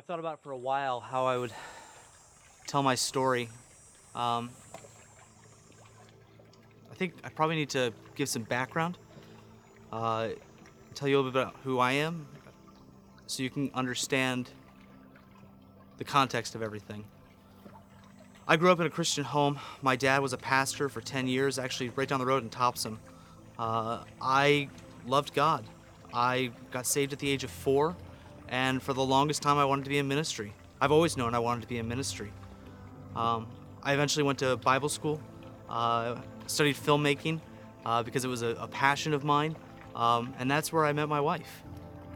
I thought about for a while how I would tell my story. Um, I think I probably need to give some background, uh, tell you a little bit about who I am, so you can understand the context of everything. I grew up in a Christian home. My dad was a pastor for 10 years, actually, right down the road in Topsham. Uh, I loved God. I got saved at the age of four, and for the longest time, I wanted to be in ministry. I've always known I wanted to be in ministry. Um, I eventually went to Bible school, uh, studied filmmaking uh, because it was a, a passion of mine, um, and that's where I met my wife.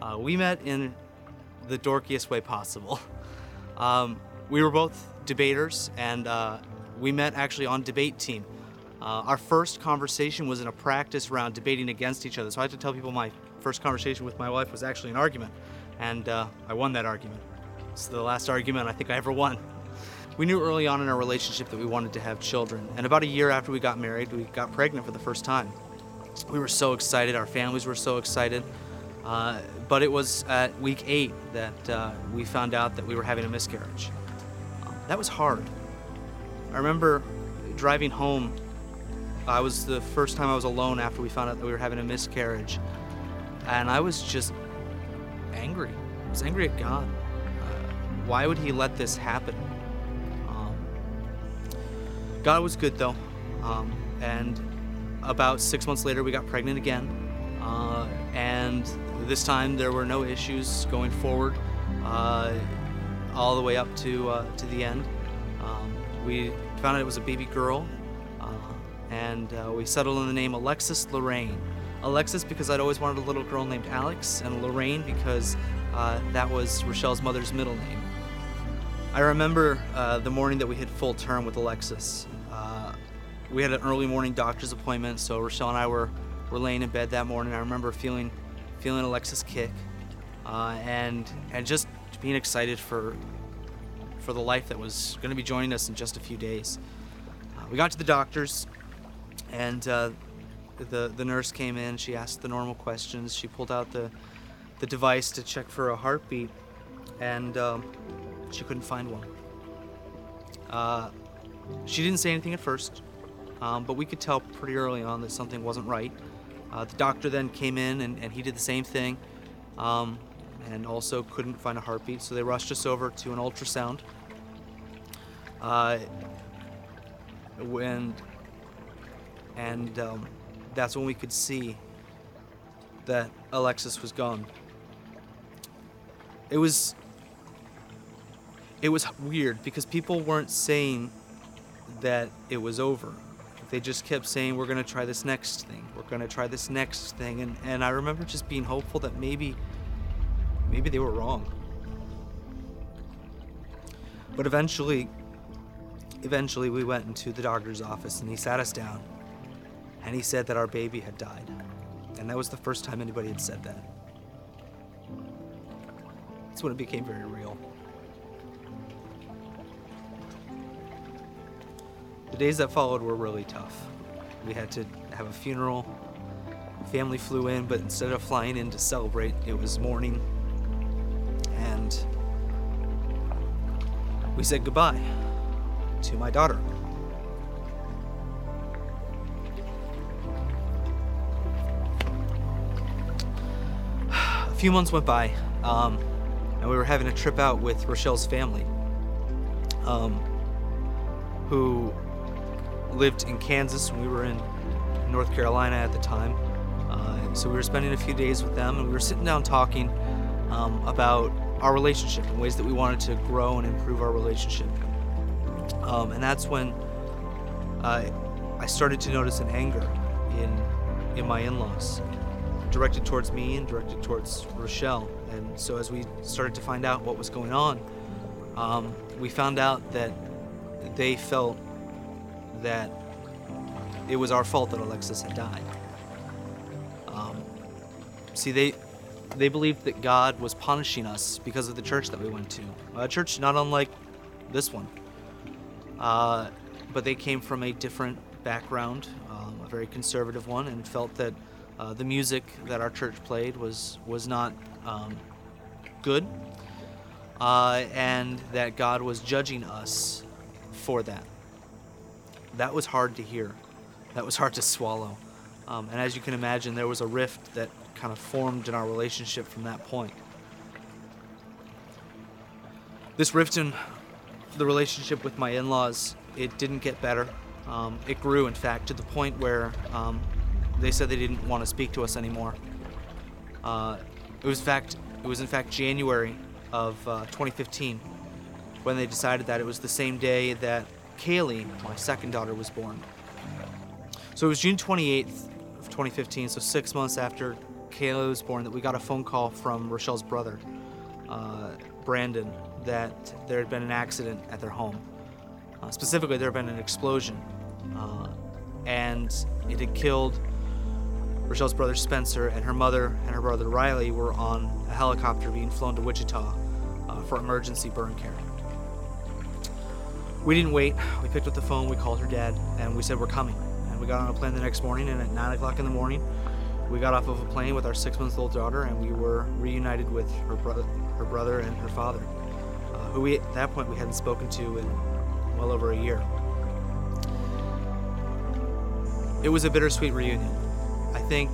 Uh, we met in the dorkiest way possible. Um, we were both debaters, and uh, we met actually on debate team. Uh, our first conversation was in a practice round debating against each other. So I have to tell people my first conversation with my wife was actually an argument, and uh, I won that argument. It's the last argument I think I ever won. We knew early on in our relationship that we wanted to have children, and about a year after we got married, we got pregnant for the first time. We were so excited, our families were so excited. Uh, but it was at week eight that uh, we found out that we were having a miscarriage. Um, that was hard. I remember driving home. I was the first time I was alone after we found out that we were having a miscarriage, and I was just angry. I was angry at God. Uh, why would He let this happen? Um, God was good though, um, and about six months later, we got pregnant again, uh, and this time there were no issues going forward, uh, all the way up to uh, to the end. Um, we found out it was a baby girl, uh, and uh, we settled on the name Alexis Lorraine. Alexis because I'd always wanted a little girl named Alex, and Lorraine because uh, that was Rochelle's mother's middle name. I remember uh, the morning that we hit full term with Alexis. we had an early morning doctor's appointment, so Rochelle and I were, were laying in bed that morning. I remember feeling feeling Alexis kick, uh, and and just being excited for for the life that was going to be joining us in just a few days. Uh, we got to the doctor's, and uh, the the nurse came in. She asked the normal questions. She pulled out the the device to check for a heartbeat, and um, she couldn't find one. Uh, she didn't say anything at first, um, but we could tell pretty early on that something wasn't right. Uh, the doctor then came in and, and he did the same thing um, and also couldn't find a heartbeat, so they rushed us over to an ultrasound. Uh, when, and um, that's when we could see that Alexis was gone. It was it was weird because people weren't saying that it was over. They just kept saying we're going to try this next thing. We're going to try this next thing. And, and i remember just being hopeful that maybe maybe they were wrong. But eventually eventually we went into the doctor's office and he sat us down and he said that our baby had died and that was the first time anybody had said that that's when it became very real The days that followed were really tough. We had to have a funeral. Family flew in, but instead of flying in to celebrate, it was mourning. And we said goodbye to my daughter. Few months went by, um, and we were having a trip out with Rochelle's family, um, who lived in Kansas we were in North Carolina at the time. Uh, so we were spending a few days with them and we were sitting down talking um, about our relationship and ways that we wanted to grow and improve our relationship. Um, and that's when uh, I started to notice an anger in in my in-laws, directed towards me and directed towards Rochelle. And so as we started to find out what was going on, um, we found out that they felt that it was our fault that Alexis had died. Um, see, they they believed that God was punishing us because of the church that we went to, a church not unlike this one. Uh, but they came from a different background, um, a very conservative one, and felt that uh, the music that our church played was was not um, good. uh, and that God was judging us for that. That was hard to hear. That was hard to swallow. Um, and as you can imagine, there was a rift that kind of formed in our relationship from that point. This rift in the relationship with my in laws, it didn't get better. Um, it grew, in fact, to the point where um, they said they didn't want to speak to us anymore. Uh, it was fact. It was in fact January of uh, 2015 when they decided that it was the same day that Kaylee, my second daughter, was born. So it was June 28th of 2015, so six months after Kaylee was born, that we got a phone call from Rochelle's brother, uh, Brandon, that there had been an accident at their home. Uh, specifically, there had been an explosion, uh, and it had killed Rochelle's brother Spencer and her mother and her brother Riley were on a helicopter being flown to Wichita uh, for emergency burn care. We didn't wait. We picked up the phone, we called her dad, and we said, We're coming. And we got on a plane the next morning, and at 9 o'clock in the morning, we got off of a plane with our six month old daughter, and we were reunited with her brother, her brother and her father, uh, who we, at that point we hadn't spoken to in well over a year. It was a bittersweet reunion. I think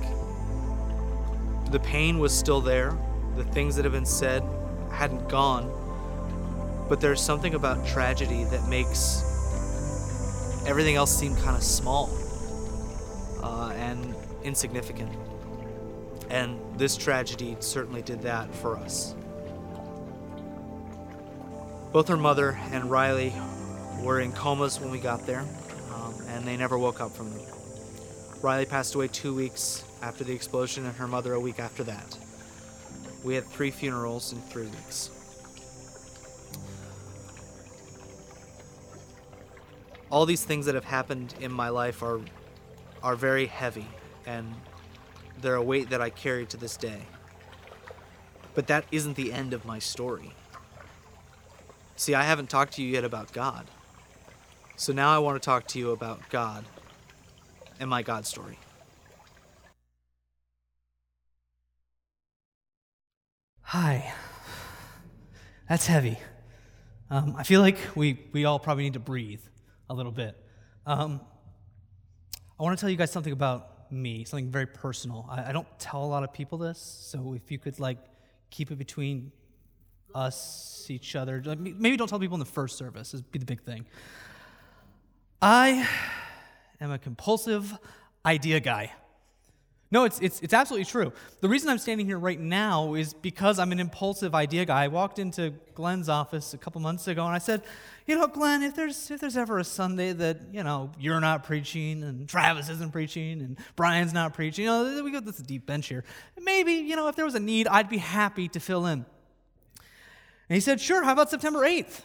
the pain was still there, the things that have been said hadn't gone, but there's something about tragedy that makes everything else seem kind of small uh, and insignificant. And this tragedy certainly did that for us. Both her mother and Riley were in comas when we got there, um, and they never woke up from them. Riley passed away two weeks after the explosion, and her mother a week after that. We had three funerals in three weeks. all these things that have happened in my life are are very heavy and they're a weight that I carry to this day. But that isn't the end of my story. See, I haven't talked to you yet about God. So now I want to talk to you about God and my God story. Hi. That's heavy. Um, I feel like we, we all probably need to breathe a little bit. Um, I want to tell you guys something about me, something very personal. I, I, don't tell a lot of people this, so if you could like keep it between us, each other, like, maybe don't tell people in the first service. Is be the big thing. I am a compulsive idea guy. No, it's, it's, it's absolutely true. The reason I'm standing here right now is because I'm an impulsive idea guy. I walked into Glenn's office a couple months ago and I said, you know, Glenn, if there's, if there's ever a Sunday that, you know, you're not preaching and Travis isn't preaching and Brian's not preaching, you know, we got this deep bench here. Maybe, you know, if there was a need, I'd be happy to fill in. And he said, sure, how about September 8th?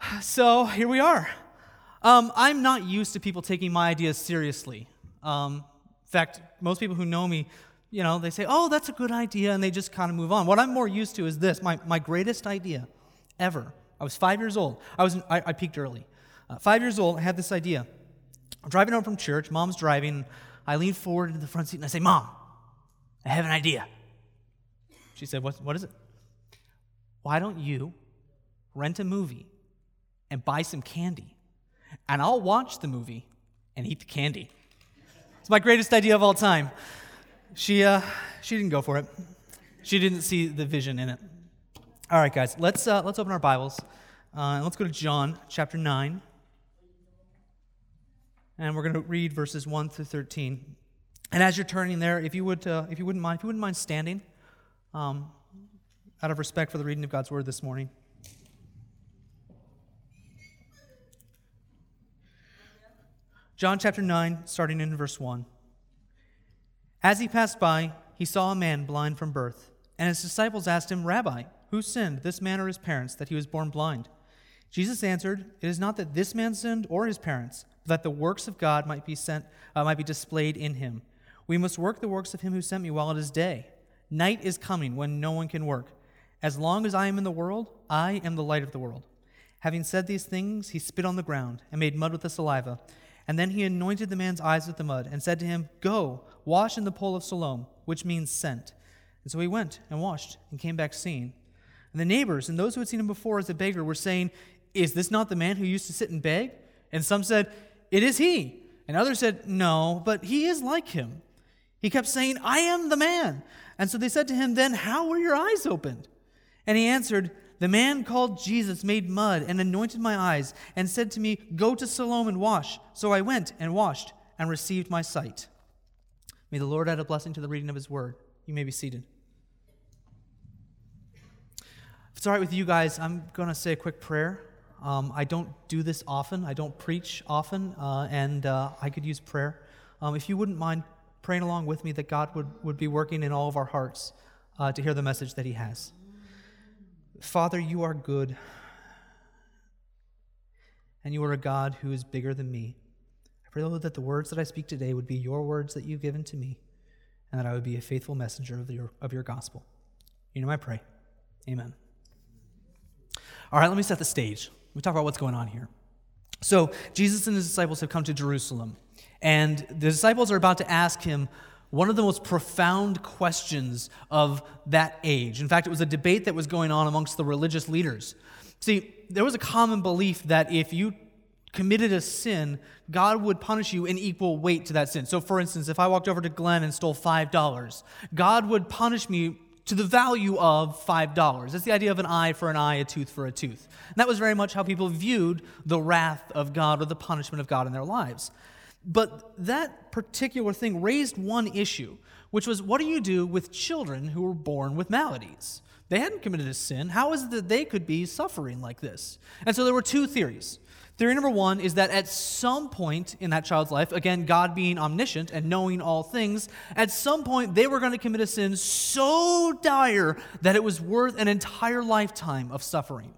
So here we are. Um, I'm not used to people taking my ideas seriously. Um, in fact, most people who know me, you know, they say, oh, that's a good idea, and they just kind of move on. What I'm more used to is this my, my greatest idea ever. I was five years old. I, was, I, I peaked early. Uh, five years old, I had this idea. I'm driving home from church, mom's driving. I lean forward into the front seat and I say, Mom, I have an idea. She said, What, what is it? Why don't you rent a movie and buy some candy? And I'll watch the movie and eat the candy. It's my greatest idea of all time. She, uh, she didn't go for it. She didn't see the vision in it. All right, guys, let's, uh, let's open our Bibles. Uh, let's go to John chapter 9. And we're going to read verses 1 through 13. And as you're turning there, if you, would, uh, if you wouldn't mind, if you wouldn't mind standing, um, out of respect for the reading of God's word this morning. John chapter 9, starting in verse 1. As he passed by, he saw a man blind from birth, and his disciples asked him, Rabbi, who sinned, this man or his parents, that he was born blind? Jesus answered, It is not that this man sinned or his parents, but that the works of God might be, sent, uh, might be displayed in him. We must work the works of him who sent me while it is day. Night is coming when no one can work. As long as I am in the world, I am the light of the world. Having said these things, he spit on the ground and made mud with the saliva. And then he anointed the man's eyes with the mud and said to him, Go, wash in the pool of Siloam, which means sent. And so he went and washed and came back seeing. And the neighbors and those who had seen him before as a beggar were saying, Is this not the man who used to sit and beg? And some said, It is he. And others said, No, but he is like him. He kept saying, I am the man. And so they said to him, Then how were your eyes opened? And he answered, The man called Jesus made mud and anointed my eyes and said to me, Go to Siloam and wash. So I went and washed and received my sight. May the Lord add a blessing to the reading of his word. You may be seated. If it's all right with you guys, I'm going to say a quick prayer. Um, I don't do this often, I don't preach often, uh, and uh, I could use prayer. Um, if you wouldn't mind praying along with me that God would, would be working in all of our hearts uh, to hear the message that He has. Father, you are good, and you are a God who is bigger than me. I pray, Lord, that the words that I speak today would be your words that you've given to me, and that I would be a faithful messenger of your, of your gospel. You know, I pray. Amen. All right, let me set the stage. Me talk about what's going on here. So, Jesus and his disciples have come to Jerusalem, and the disciples are about to ask him one of the most profound questions of that age. In fact, it was a debate that was going on amongst the religious leaders. See, there was a common belief that if you committed a sin, God would punish you in equal weight to that sin. So, for instance, if I walked over to Glenn and stole $5, God would punish me to the value of $5. That's the idea of an eye for an eye, a tooth for a tooth. And that was very much how people viewed the wrath of God or the punishment of God in their lives. But that particular thing raised one issue, which was what do you do with children who were born with maladies? They hadn't committed a sin. How is it that they could be suffering like this? And so there were two theories. Theory number one is that at some point in that child's life, again, God being omniscient and knowing all things, at some point they were going to commit a sin so dire that it was worth an entire lifetime of suffering.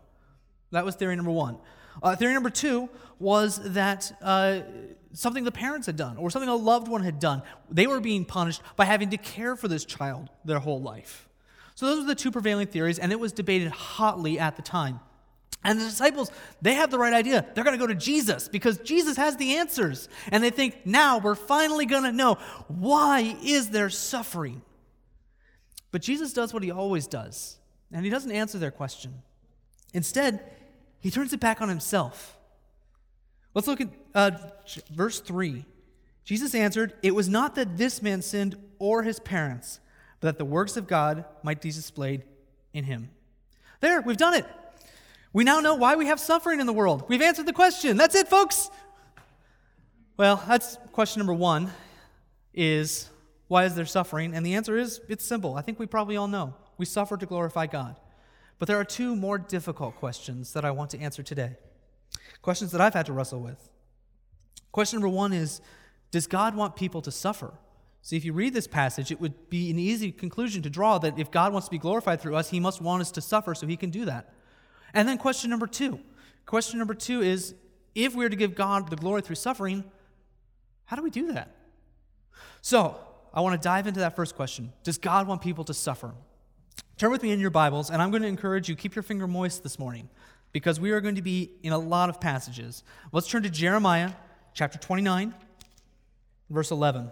That was theory number one. Uh, theory number two was that uh, something the parents had done or something a loved one had done, they were being punished by having to care for this child their whole life. So those were the two prevailing theories, and it was debated hotly at the time. And the disciples, they have the right idea. They're going to go to Jesus because Jesus has the answers. And they think, now we're finally going to know why is there suffering? But Jesus does what he always does, and he doesn't answer their question. Instead, he turns it back on himself. Let's look at uh, verse 3. Jesus answered, It was not that this man sinned or his parents, but that the works of God might be displayed in him. There, we've done it. We now know why we have suffering in the world. We've answered the question. That's it, folks. Well, that's question number one is why is there suffering? And the answer is it's simple. I think we probably all know. We suffer to glorify God. But there are two more difficult questions that I want to answer today. Questions that I've had to wrestle with. Question number one is Does God want people to suffer? See, if you read this passage, it would be an easy conclusion to draw that if God wants to be glorified through us, he must want us to suffer so he can do that. And then question number two. Question number two is if we're to give God the glory through suffering, how do we do that? So, I want to dive into that first question. Does God want people to suffer? Turn with me in your Bibles, and I'm going to encourage you keep your finger moist this morning because we are going to be in a lot of passages. Let's turn to Jeremiah chapter 29, verse 11.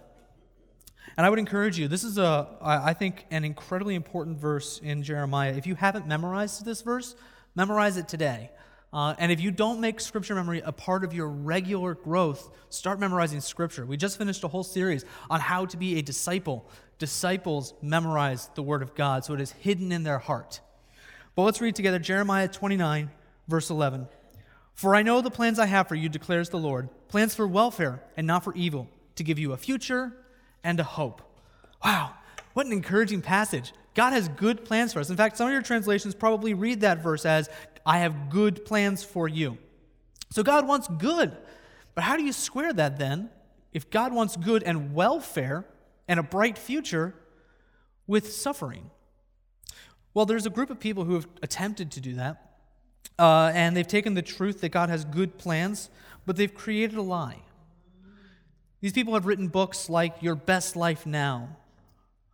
And I would encourage you, this is, a, I think, an incredibly important verse in Jeremiah. If you haven't memorized this verse, Memorize it today. Uh, and if you don't make scripture memory a part of your regular growth, start memorizing scripture. We just finished a whole series on how to be a disciple. Disciples memorize the word of God, so it is hidden in their heart. But let's read together Jeremiah 29, verse 11. For I know the plans I have for you, declares the Lord plans for welfare and not for evil, to give you a future and a hope. Wow, what an encouraging passage. God has good plans for us. In fact, some of your translations probably read that verse as, I have good plans for you. So God wants good. But how do you square that then if God wants good and welfare and a bright future with suffering? Well, there's a group of people who have attempted to do that. Uh, and they've taken the truth that God has good plans, but they've created a lie. These people have written books like Your Best Life Now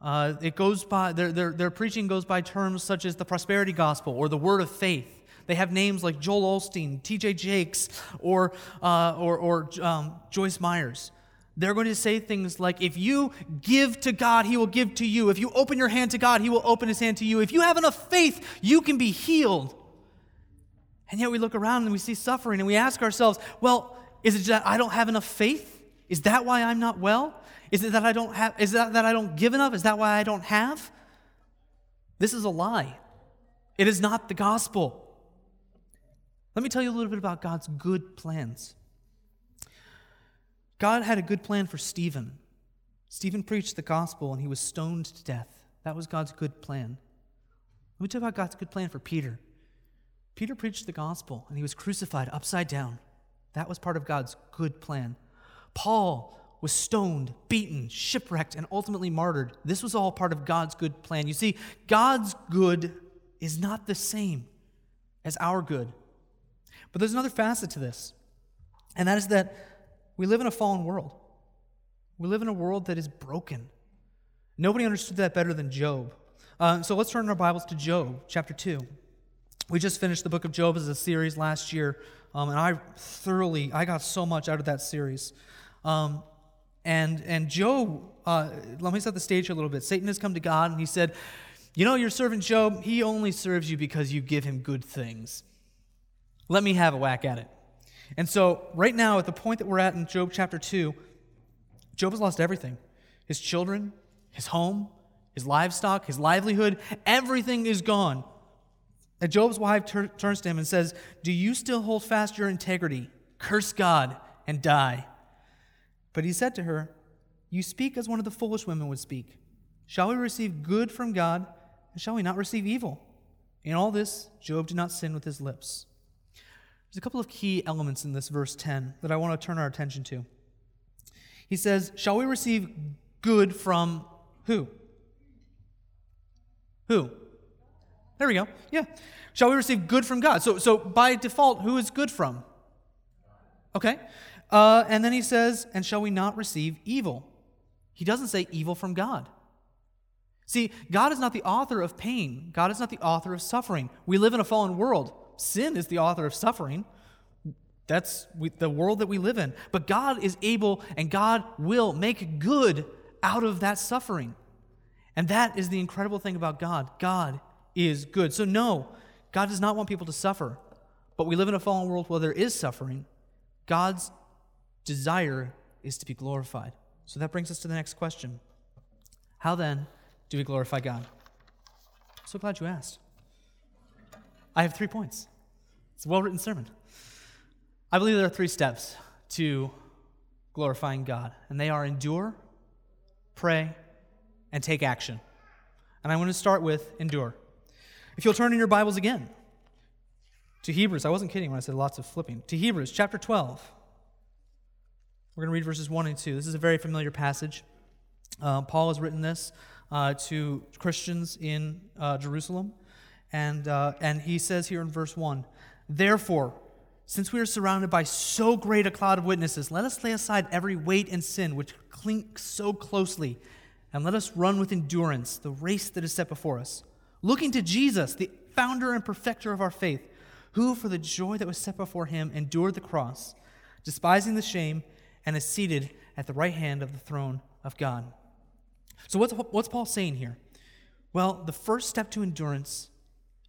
uh, it goes by, their, their, their preaching goes by terms such as the prosperity gospel or the word of faith. They have names like Joel Osteen, T.J. Jakes, or, uh, or, or um, Joyce Myers. They're going to say things like, if you give to God, He will give to you. If you open your hand to God, He will open His hand to you. If you have enough faith, you can be healed. And yet we look around and we see suffering and we ask ourselves, well, is it that I don't have enough faith? Is that why I'm not well? Is it that I don't have is that that I don't give enough? Is that why I don't have? This is a lie. It is not the gospel. Let me tell you a little bit about God's good plans. God had a good plan for Stephen. Stephen preached the gospel and he was stoned to death. That was God's good plan. Let me tell you about God's good plan for Peter. Peter preached the gospel and he was crucified upside down. That was part of God's good plan. Paul was stoned, beaten, shipwrecked, and ultimately martyred. This was all part of God's good plan. You see, God's good is not the same as our good. But there's another facet to this, and that is that we live in a fallen world. We live in a world that is broken. Nobody understood that better than Job. Uh, so let's turn our Bibles to Job, chapter 2. We just finished the book of Job as a series last year, um, and I thoroughly, I got so much out of that series. Um, and, and Job, uh, let me set the stage a little bit. Satan has come to God and he said, You know, your servant Job, he only serves you because you give him good things. Let me have a whack at it. And so, right now, at the point that we're at in Job chapter 2, Job has lost everything his children, his home, his livestock, his livelihood, everything is gone. And Job's wife tur- turns to him and says, Do you still hold fast your integrity? Curse God and die. But he said to her, You speak as one of the foolish women would speak. Shall we receive good from God, and shall we not receive evil? In all this, Job did not sin with his lips. There's a couple of key elements in this verse 10 that I want to turn our attention to. He says, Shall we receive good from who? Who? There we go. Yeah. Shall we receive good from God? So, so by default, who is good from? Okay. Uh, and then he says, And shall we not receive evil? He doesn't say evil from God. See, God is not the author of pain, God is not the author of suffering. We live in a fallen world. Sin is the author of suffering. That's the world that we live in. But God is able and God will make good out of that suffering. And that is the incredible thing about God. God is good. So, no, God does not want people to suffer. But we live in a fallen world where there is suffering. God's desire is to be glorified. So that brings us to the next question How then do we glorify God? So glad you asked. I have three points. It's a well written sermon. I believe there are three steps to glorifying God, and they are endure, pray, and take action. And I want to start with endure. If you'll turn in your Bibles again to Hebrews, I wasn't kidding when I said lots of flipping, to Hebrews chapter 12. We're going to read verses 1 and 2. This is a very familiar passage. Uh, Paul has written this uh, to Christians in uh, Jerusalem. And, uh, and he says here in verse 1 Therefore, since we are surrounded by so great a cloud of witnesses, let us lay aside every weight and sin which clings so closely, and let us run with endurance the race that is set before us, looking to Jesus, the founder and perfecter of our faith, who, for the joy that was set before him, endured the cross, despising the shame and is seated at the right hand of the throne of God. So, what's, what's Paul saying here? Well, the first step to endurance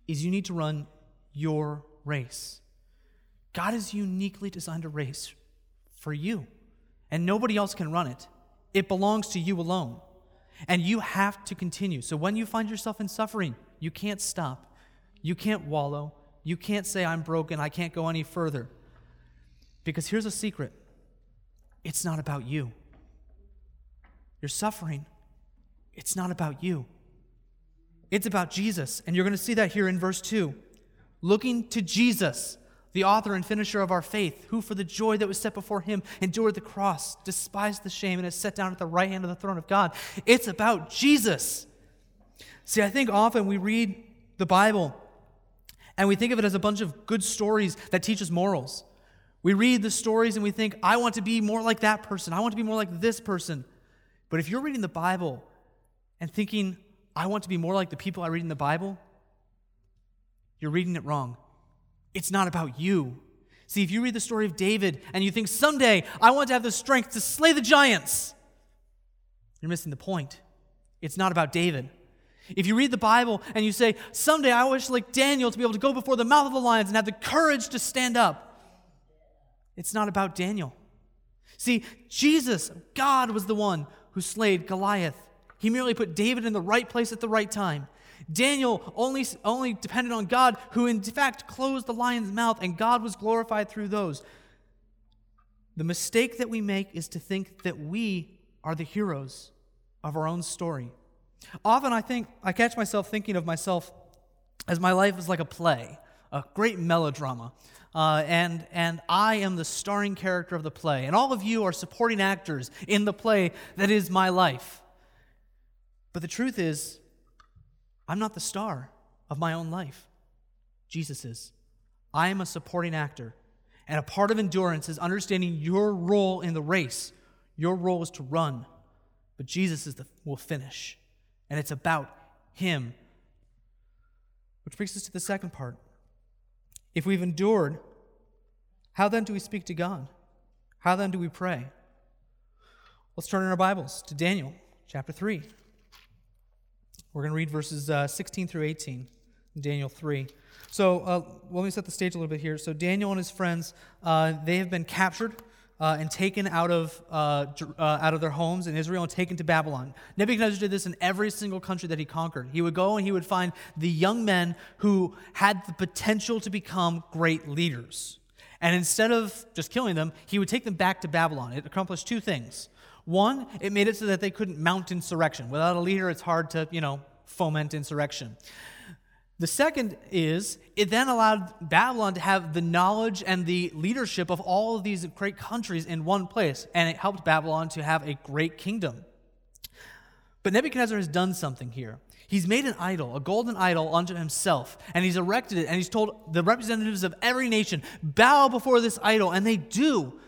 is you need to run your race. God has uniquely designed a race for you, and nobody else can run it. It belongs to you alone. And you have to continue. So when you find yourself in suffering, you can't stop. You can't wallow. You can't say, I'm broken. I can't go any further. Because here's a secret it's not about you. You're suffering, it's not about you. It's about Jesus. And you're going to see that here in verse 2. Looking to Jesus, the author and finisher of our faith, who for the joy that was set before him endured the cross, despised the shame, and is set down at the right hand of the throne of God. It's about Jesus. See, I think often we read the Bible and we think of it as a bunch of good stories that teach us morals. We read the stories and we think, I want to be more like that person. I want to be more like this person. But if you're reading the Bible and thinking, I want to be more like the people I read in the Bible, you're reading it wrong. It's not about you. See, if you read the story of David and you think someday I want to have the strength to slay the giants, you're missing the point. It's not about David. If you read the Bible and you say, someday I wish, like Daniel, to be able to go before the mouth of the lions and have the courage to stand up, it's not about Daniel. See, Jesus, God, was the one who slayed Goliath. He merely put David in the right place at the right time. Daniel only, only depended on God, who in fact closed the lion's mouth, and God was glorified through those. The mistake that we make is to think that we are the heroes of our own story. Often I think I catch myself thinking of myself as my life is like a play, a great melodrama. Uh, and, and I am the starring character of the play. And all of you are supporting actors in the play that is my life. But the truth is, I'm not the star of my own life. Jesus is. I am a supporting actor. And a part of endurance is understanding your role in the race. Your role is to run, but Jesus is the, will finish. And it's about Him. Which brings us to the second part. If we've endured, how then do we speak to God? How then do we pray? Let's turn in our Bibles to Daniel chapter 3. We're going to read verses uh, 16 through 18 Daniel 3. So uh, let me set the stage a little bit here. So Daniel and his friends, uh, they have been captured uh, and taken out of, uh, uh, out of their homes in Israel and taken to Babylon. Nebuchadnezzar did this in every single country that he conquered. He would go and he would find the young men who had the potential to become great leaders. And instead of just killing them, he would take them back to Babylon. It accomplished two things. One, it made it so that they couldn't mount insurrection. Without a leader, it's hard to, you know, foment insurrection. The second is it then allowed Babylon to have the knowledge and the leadership of all of these great countries in one place, and it helped Babylon to have a great kingdom. But Nebuchadnezzar has done something here. He's made an idol, a golden idol unto himself, and he's erected it, and he's told the representatives of every nation, bow before this idol, and they do,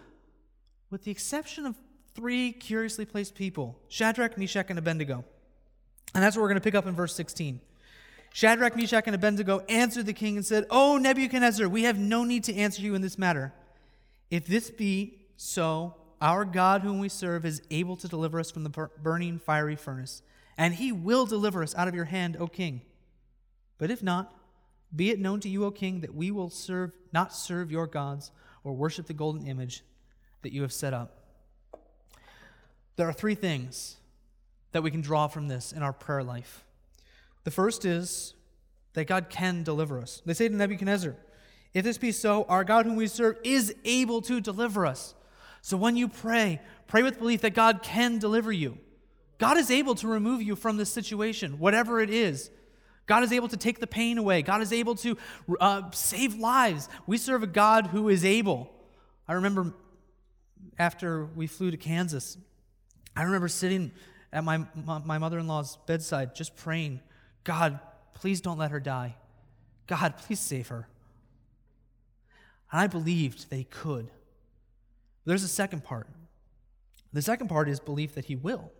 with the exception of three curiously placed people Shadrach, Meshach, and Abednego. And that's what we're going to pick up in verse 16. Shadrach, Meshach, and Abednego answered the king and said, O Nebuchadnezzar, we have no need to answer you in this matter. If this be so, our God, whom we serve, is able to deliver us from the burning fiery furnace, and he will deliver us out of your hand, O king. But if not, be it known to you, O king, that we will serve not serve your gods or worship the golden image that you have set up. There are three things that we can draw from this in our prayer life. The first is that God can deliver us. They say to Nebuchadnezzar, If this be so, our God whom we serve is able to deliver us. So when you pray, pray with belief that God can deliver you. God is able to remove you from this situation, whatever it is. God is able to take the pain away. God is able to uh, save lives. We serve a God who is able. I remember after we flew to Kansas, I remember sitting at my, my mother in law's bedside just praying God, please don't let her die. God, please save her. And I believed He could. There's a second part. The second part is belief that He will.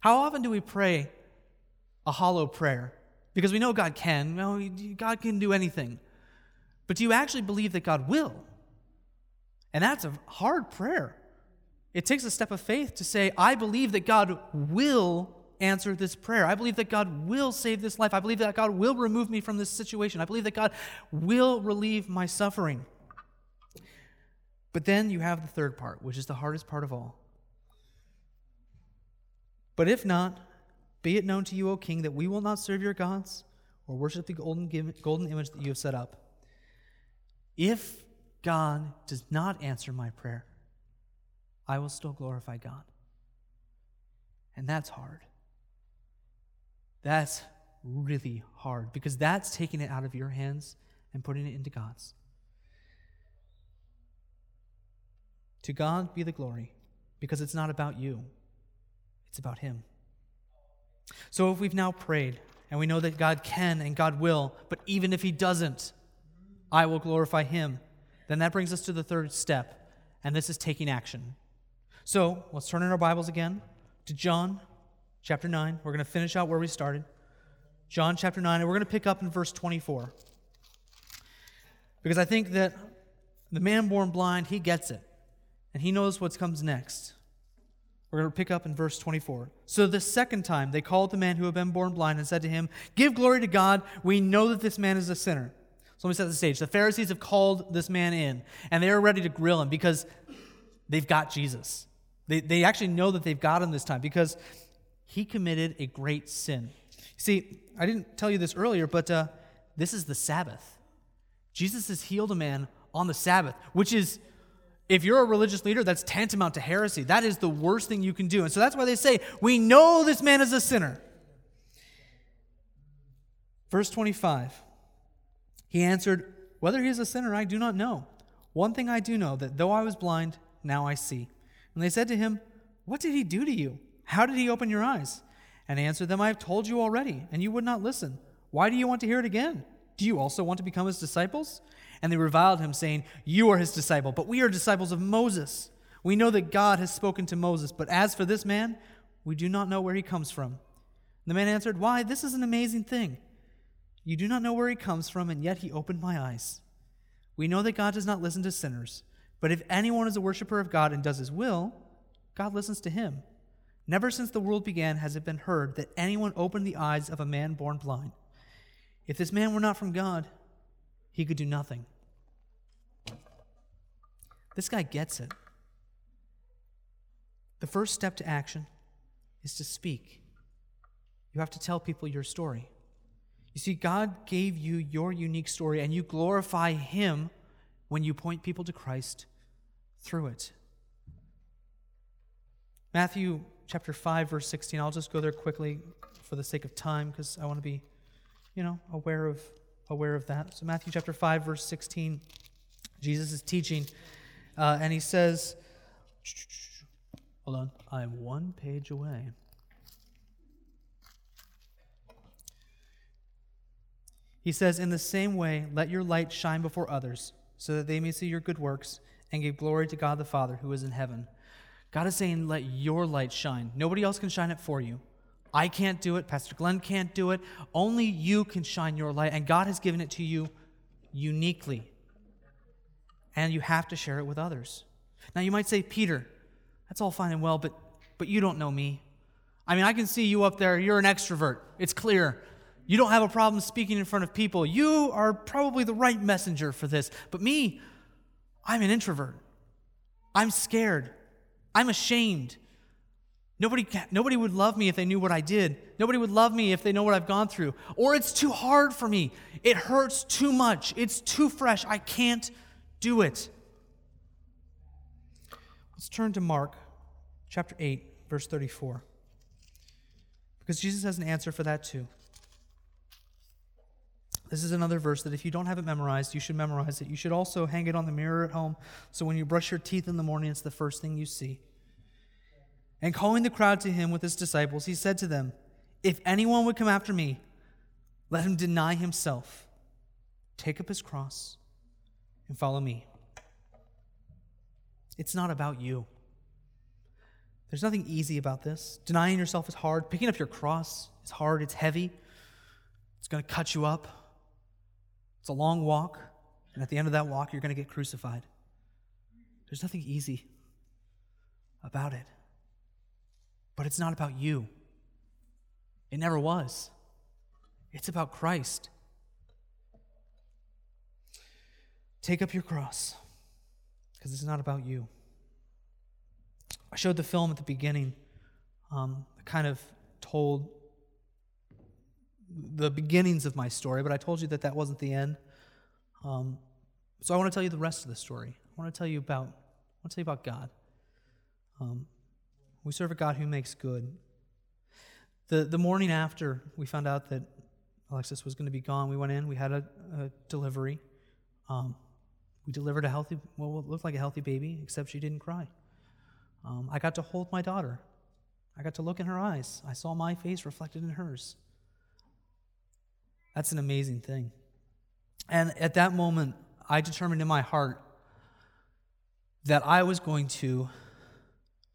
How often do we pray a hollow prayer? Because we know God can. God can do anything. But do you actually believe that God will? And that's a hard prayer. It takes a step of faith to say, I believe that God will answer this prayer. I believe that God will save this life. I believe that God will remove me from this situation. I believe that God will relieve my suffering. But then you have the third part, which is the hardest part of all. But if not, be it known to you, O king, that we will not serve your gods or worship the golden, golden image that you have set up. If God does not answer my prayer, I will still glorify God. And that's hard. That's really hard because that's taking it out of your hands and putting it into God's. To God be the glory because it's not about you, it's about Him. So if we've now prayed and we know that God can and God will, but even if He doesn't, I will glorify Him, then that brings us to the third step, and this is taking action. So let's turn in our Bibles again to John chapter 9. We're going to finish out where we started. John chapter 9, and we're going to pick up in verse 24. Because I think that The man born blind, he gets it, and he knows what comes next. We're going to pick up in verse 24. So the second time they called the man who had been born blind and said to him, Give glory to God. We know that this man is a sinner. So let me set the stage. The Pharisees have called this man in, and they are ready to grill him because they've got Jesus. They, they actually know that they've got him this time because he committed a great sin. See, I didn't tell you this earlier, but uh, this is the Sabbath. Jesus has healed a man on the Sabbath, which is, if you're a religious leader, that's tantamount to heresy. That is the worst thing you can do. And so that's why they say, We know this man is a sinner. Verse 25 He answered, Whether he is a sinner, I do not know. One thing I do know, that though I was blind, now I see. And they said to him, What did he do to you? How did he open your eyes? And he answered them, I have told you already, and you would not listen. Why do you want to hear it again? Do you also want to become his disciples? And they reviled him, saying, You are his disciple, but we are disciples of Moses. We know that God has spoken to Moses, but as for this man, we do not know where he comes from. And the man answered, Why, this is an amazing thing. You do not know where he comes from, and yet he opened my eyes. We know that God does not listen to sinners, but if anyone is a worshiper of God and does his will, God listens to him. Never since the world began has it been heard that anyone opened the eyes of a man born blind. If this man were not from God, he could do nothing. This guy gets it. The first step to action is to speak. You have to tell people your story. You see, God gave you your unique story, and you glorify Him when you point people to Christ through it. Matthew chapter 5, verse 16. I'll just go there quickly for the sake of time because I want to be, you know, aware of aware of that. So Matthew chapter 5, verse 16, Jesus is teaching, uh, and he says, hold on, I'm one page away. He says, In the same way, let your light shine before others, so that they may see your good works and give glory to God the Father who is in heaven. God is saying, Let your light shine. Nobody else can shine it for you. I can't do it. Pastor Glenn can't do it. Only you can shine your light, and God has given it to you uniquely. And you have to share it with others. Now, you might say, Peter, that's all fine and well, but, but you don't know me. I mean, I can see you up there. You're an extrovert. It's clear. You don't have a problem speaking in front of people. You are probably the right messenger for this. But me, I'm an introvert. I'm scared. I'm ashamed. Nobody, nobody would love me if they knew what I did. Nobody would love me if they know what I've gone through. Or it's too hard for me. It hurts too much. It's too fresh. I can't do it. Let's turn to Mark chapter 8, verse 34. Because Jesus has an answer for that too. This is another verse that if you don't have it memorized, you should memorize it. You should also hang it on the mirror at home so when you brush your teeth in the morning, it's the first thing you see. And calling the crowd to him with his disciples, he said to them, If anyone would come after me, let him deny himself, take up his cross, and follow me. It's not about you. There's nothing easy about this. Denying yourself is hard. Picking up your cross is hard, it's heavy, it's going to cut you up. It's a long walk, and at the end of that walk, you're going to get crucified. There's nothing easy about it. But it's not about you. It never was. It's about Christ. Take up your cross because it's not about you. I showed the film at the beginning. Um, kind of told the beginnings of my story, but I told you that that wasn't the end. Um, so I want to tell you the rest of the story. I want to tell you about. I want to tell you about God. Um, we serve a God who makes good. The the morning after we found out that Alexis was going to be gone, we went in. We had a, a delivery. Um, we delivered a healthy, well, what looked like a healthy baby, except she didn't cry. Um, I got to hold my daughter. I got to look in her eyes. I saw my face reflected in hers. That's an amazing thing. And at that moment, I determined in my heart that I was going to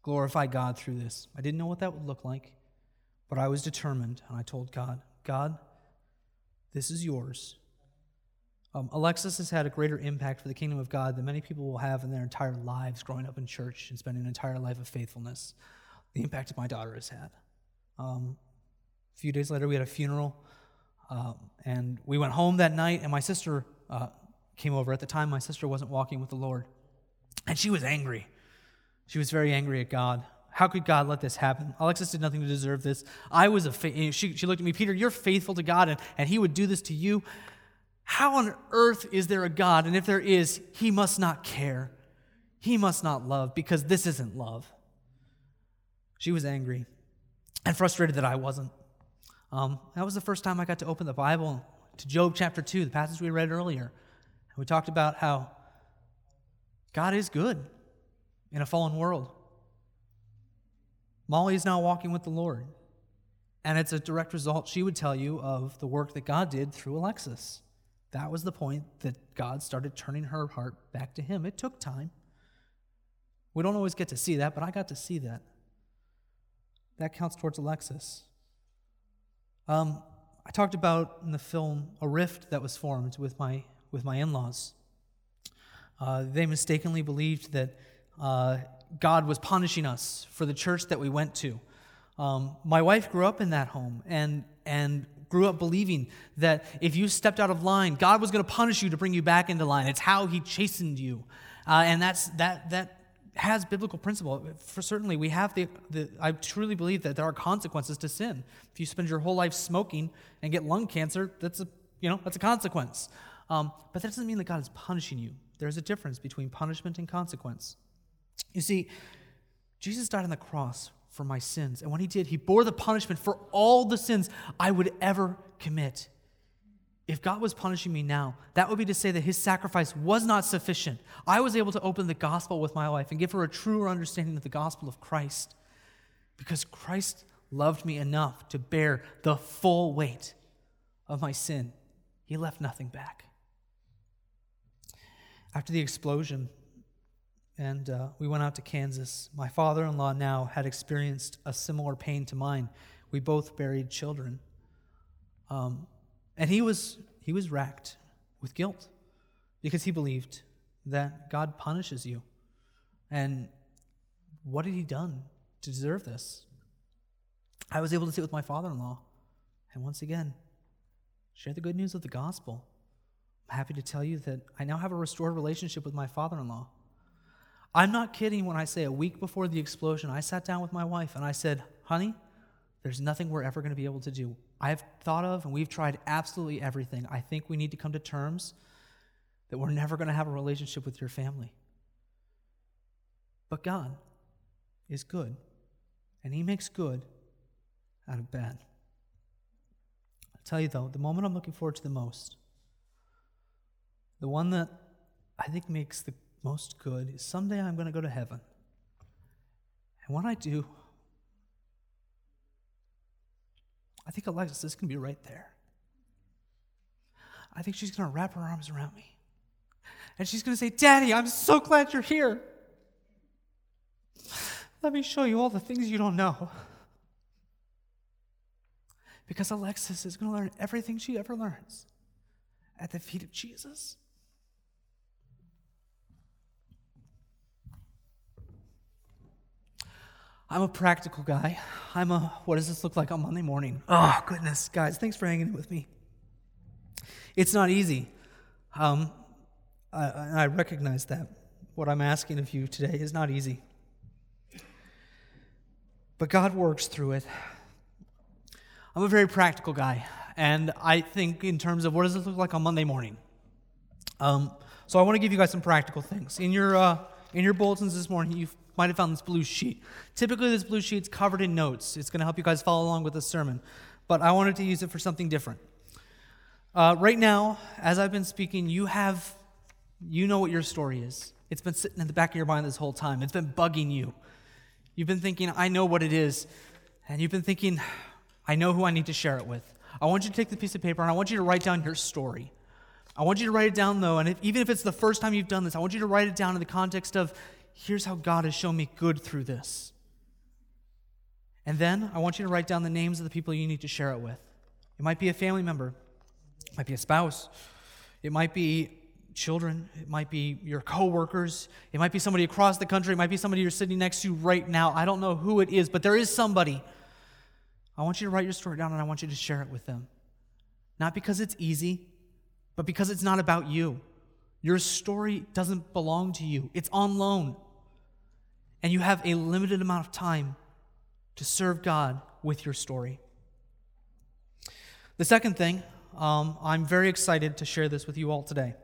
glorify God through this. I didn't know what that would look like, but I was determined, and I told God, God, this is yours. Um, Alexis has had a greater impact for the kingdom of God than many people will have in their entire lives growing up in church and spending an entire life of faithfulness. The impact my daughter has had. Um, a few days later, we had a funeral, um, and we went home that night, and my sister uh, came over. At the time, my sister wasn't walking with the Lord, and she was angry. She was very angry at God. How could God let this happen? Alexis did nothing to deserve this. I was a fa- she, she looked at me, Peter, you're faithful to God, and, and He would do this to you. How on earth is there a God? And if there is, He must not care. He must not love because this isn't love. She was angry and frustrated that I wasn't. Um, that was the first time I got to open the Bible to Job chapter 2, the passage we read earlier. We talked about how God is good in a fallen world. Molly is now walking with the Lord. And it's a direct result, she would tell you, of the work that God did through Alexis. That was the point that God started turning her heart back to Him. It took time. We don't always get to see that, but I got to see that. That counts towards Alexis. Um, I talked about in the film a rift that was formed with my, with my in laws. Uh, they mistakenly believed that uh, God was punishing us for the church that we went to. Um, my wife grew up in that home and, and grew up believing that if you stepped out of line, God was going to punish you to bring you back into line. It's how He chastened you. Uh, and that's, that, that has biblical principle. For certainly, we have the, the, I truly believe that there are consequences to sin. If you spend your whole life smoking and get lung cancer, that's a, you know, that's a consequence. Um, but that doesn't mean that God is punishing you. There's a difference between punishment and consequence. You see, Jesus died on the cross for my sins. And when he did, he bore the punishment for all the sins I would ever commit. If God was punishing me now, that would be to say that his sacrifice was not sufficient. I was able to open the gospel with my wife and give her a truer understanding of the gospel of Christ because Christ loved me enough to bear the full weight of my sin. He left nothing back. After the explosion, and uh, we went out to Kansas. My father in law now had experienced a similar pain to mine. We both buried children. Um, and he was, he was racked with guilt because he believed that God punishes you. And what had he done to deserve this? I was able to sit with my father in law and once again share the good news of the gospel. I'm happy to tell you that I now have a restored relationship with my father in law. I'm not kidding when I say a week before the explosion, I sat down with my wife and I said, honey, there's nothing we're ever going to be able to do. I've thought of and we've tried absolutely everything. I think we need to come to terms that we're never going to have a relationship with your family. But God is good, and He makes good out of bad. I'll tell you though, the moment I'm looking forward to the most, the one that I think makes the most good is someday I'm going to go to heaven. And when I do, I think Alexis is going to be right there. I think she's going to wrap her arms around me. And she's going to say, Daddy, I'm so glad you're here. Let me show you all the things you don't know. Because Alexis is going to learn everything she ever learns at the feet of Jesus. I'm a practical guy. I'm a, what does this look like on Monday morning? Oh, goodness. Guys, thanks for hanging with me. It's not easy. Um, I, I recognize that. What I'm asking of you today is not easy. But God works through it. I'm a very practical guy, and I think in terms of what does it look like on Monday morning. Um, so I want to give you guys some practical things. In your uh, in your bulletins this morning, you might have found this blue sheet. Typically, this blue sheet's covered in notes. It's going to help you guys follow along with the sermon, but I wanted to use it for something different. Uh, right now, as I've been speaking, you have, you know what your story is. It's been sitting in the back of your mind this whole time. It's been bugging you. You've been thinking, I know what it is, and you've been thinking, I know who I need to share it with. I want you to take the piece of paper and I want you to write down your story. I want you to write it down, though, and if, even if it's the first time you've done this, I want you to write it down in the context of here's how God has shown me good through this. And then I want you to write down the names of the people you need to share it with. It might be a family member, it might be a spouse, It might be children, it might be your coworkers, it might be somebody across the country, it might be somebody you're sitting next to right now. I don't know who it is, but there is somebody. I want you to write your story down and I want you to share it with them. Not because it's easy, but because it's not about you. Your story doesn't belong to you, it's on loan. And you have a limited amount of time to serve God with your story. The second thing, um, I'm very excited to share this with you all today.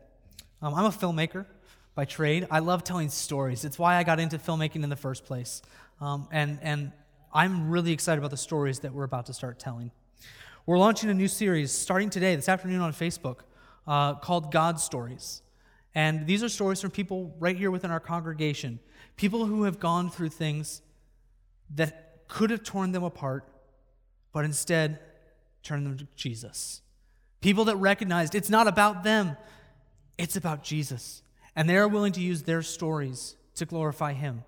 Um, I'm a filmmaker by trade. I love telling stories. It's why I got into filmmaking in the first place. Um, and, and I'm really excited about the stories that we're about to start telling. We're launching a new series starting today, this afternoon on Facebook, uh, called God Stories. And these are stories from people right here within our congregation, people who have gone through things that could have torn them apart, but instead turned them to Jesus. People that recognized it's not about them, it's about Jesus. And they are willing to use their stories to glorify Him.